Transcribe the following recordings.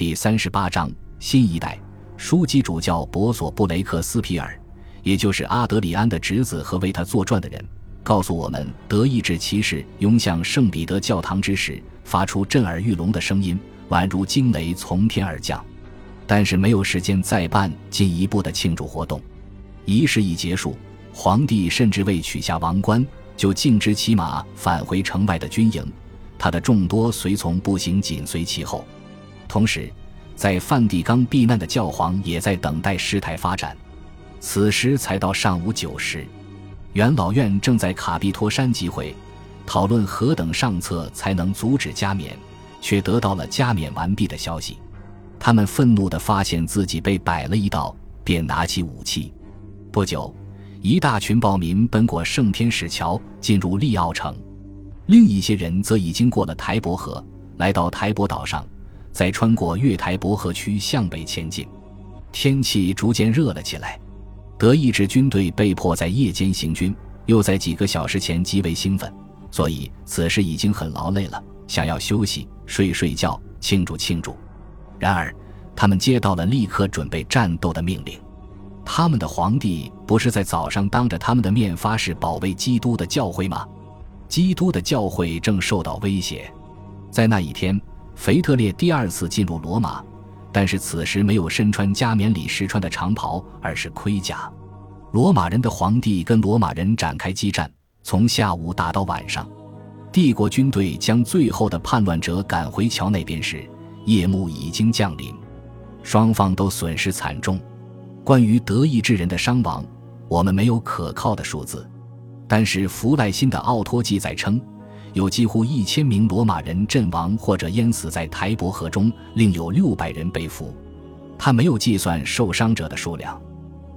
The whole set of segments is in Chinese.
第三十八章新一代书记主教博索布雷克斯皮尔，也就是阿德里安的侄子和为他作传的人，告诉我们，德意志骑士涌向圣彼得教堂之时，发出震耳欲聋的声音，宛如惊雷从天而降。但是没有时间再办进一步的庆祝活动。仪式一结束，皇帝甚至未取下王冠，就径直骑马返回城外的军营，他的众多随从步行紧随其后。同时，在梵蒂冈避难的教皇也在等待事态发展。此时才到上午九时，元老院正在卡比托山集会，讨论何等上策才能阻止加冕，却得到了加冕完毕的消息。他们愤怒地发现自己被摆了一道，便拿起武器。不久，一大群暴民奔过圣天使桥，进入利奥城；另一些人则已经过了台伯河，来到台伯岛上。在穿过月台伯河区向北前进，天气逐渐热了起来。德意志军队被迫在夜间行军，又在几个小时前极为兴奋，所以此时已经很劳累了，想要休息、睡睡觉、庆祝庆祝。然而，他们接到了立刻准备战斗的命令。他们的皇帝不是在早上当着他们的面发誓保卫基督的教会吗？基督的教会正受到威胁，在那一天。腓特烈第二次进入罗马，但是此时没有身穿加冕礼时穿的长袍，而是盔甲。罗马人的皇帝跟罗马人展开激战，从下午打到晚上。帝国军队将最后的叛乱者赶回桥那边时，夜幕已经降临，双方都损失惨重。关于德意志人的伤亡，我们没有可靠的数字，但是弗赖辛的奥托记载称。有几乎一千名罗马人阵亡或者淹死在台伯河中，另有六百人被俘。他没有计算受伤者的数量。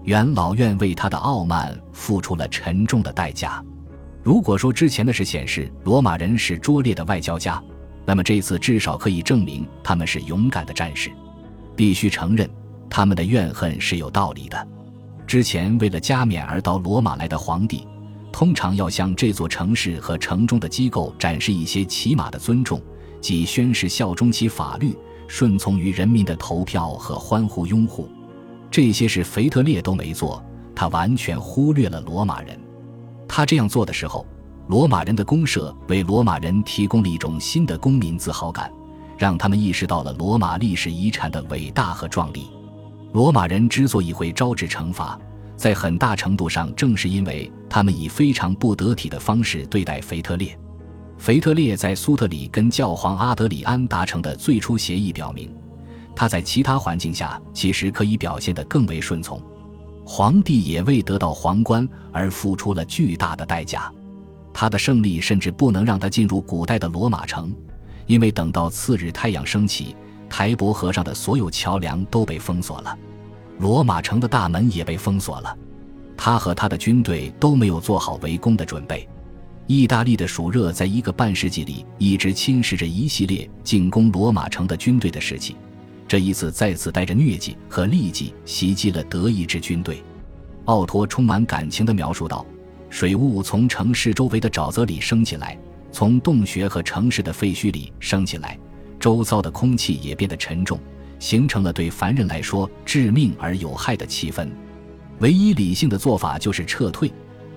元老院为他的傲慢付出了沉重的代价。如果说之前的事显示罗马人是拙劣的外交家，那么这次至少可以证明他们是勇敢的战士。必须承认，他们的怨恨是有道理的。之前为了加冕而到罗马来的皇帝。通常要向这座城市和城中的机构展示一些起码的尊重，即宣誓效忠其法律、顺从于人民的投票和欢呼拥护。这些事腓特烈都没做，他完全忽略了罗马人。他这样做的时候，罗马人的公社为罗马人提供了一种新的公民自豪感，让他们意识到了罗马历史遗产的伟大和壮丽。罗马人之所以会招致惩罚。在很大程度上，正是因为他们以非常不得体的方式对待腓特烈。腓特烈在苏特里跟教皇阿德里安达成的最初协议表明，他在其他环境下其实可以表现得更为顺从。皇帝也为得到皇冠而付出了巨大的代价。他的胜利甚至不能让他进入古代的罗马城，因为等到次日太阳升起，台伯河上的所有桥梁都被封锁了。罗马城的大门也被封锁了，他和他的军队都没有做好围攻的准备。意大利的暑热在一个半世纪里一直侵蚀着一系列进攻罗马城的军队的士气，这一次再次带着疟疾和痢疾袭击了德意志军队。奥托充满感情地描述道：“水雾从城市周围的沼泽里升起来，从洞穴和城市的废墟里升起来，周遭的空气也变得沉重。”形成了对凡人来说致命而有害的气氛，唯一理性的做法就是撤退，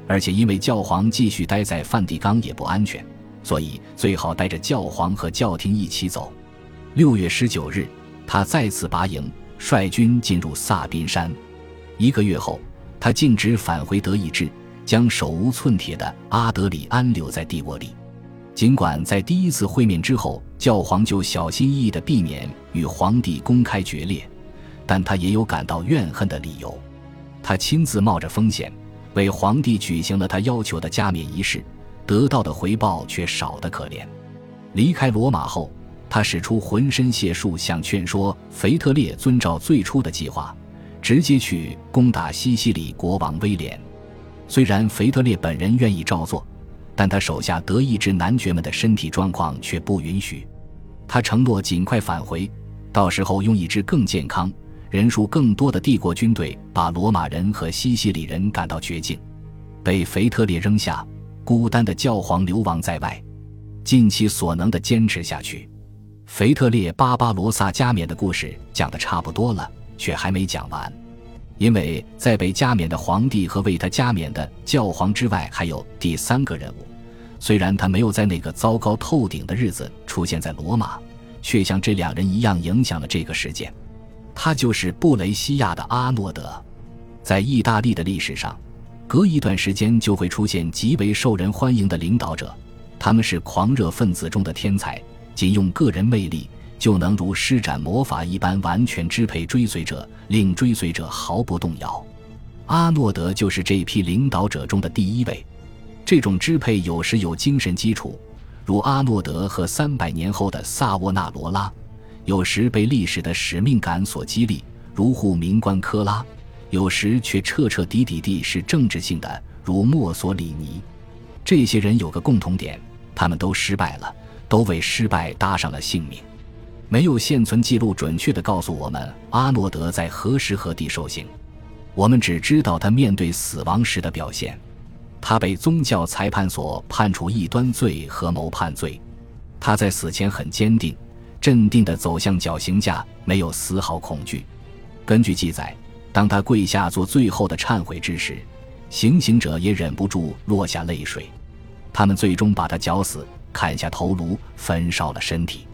而且因为教皇继续待在梵蒂冈也不安全，所以最好带着教皇和教廷一起走。六月十九日，他再次拔营，率军进入萨宾山。一个月后，他径直返回德意志，将手无寸铁的阿德里安留在帝国里。尽管在第一次会面之后，教皇就小心翼翼地避免与皇帝公开决裂，但他也有感到怨恨的理由。他亲自冒着风险为皇帝举行了他要求的加冕仪式，得到的回报却少得可怜。离开罗马后，他使出浑身解数想劝说腓特烈遵照最初的计划，直接去攻打西西里国王威廉。虽然腓特烈本人愿意照做。但他手下德意志男爵们的身体状况却不允许。他承诺尽快返回，到时候用一支更健康、人数更多的帝国军队把罗马人和西西里人赶到绝境。被腓特烈扔下，孤单的教皇流亡在外，尽其所能的坚持下去。腓特烈巴巴罗萨加冕的故事讲得差不多了，却还没讲完，因为在被加冕的皇帝和为他加冕的教皇之外，还有第三个人物。虽然他没有在那个糟糕透顶的日子出现在罗马，却像这两人一样影响了这个事件。他就是布雷西亚的阿诺德。在意大利的历史上，隔一段时间就会出现极为受人欢迎的领导者，他们是狂热分子中的天才。仅用个人魅力就能如施展魔法一般完全支配追随者，令追随者毫不动摇。阿诺德就是这批领导者中的第一位。这种支配有时有精神基础，如阿诺德和三百年后的萨沃纳罗拉；有时被历史的使命感所激励，如护民官科拉；有时却彻彻底底地是政治性的，如墨索里尼。这些人有个共同点，他们都失败了。都为失败搭上了性命，没有现存记录准确地告诉我们阿诺德在何时何地受刑，我们只知道他面对死亡时的表现。他被宗教裁判所判处异端罪和谋叛罪，他在死前很坚定、镇定地走向绞刑架，没有丝毫恐惧。根据记载，当他跪下做最后的忏悔之时，行刑者也忍不住落下泪水。他们最终把他绞死。砍下头颅，焚烧了身体。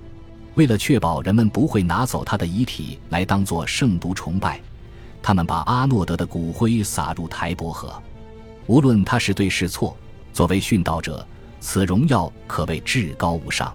为了确保人们不会拿走他的遗体来当作圣毒崇拜，他们把阿诺德的骨灰撒入台伯河。无论他是对是错，作为殉道者，此荣耀可谓至高无上。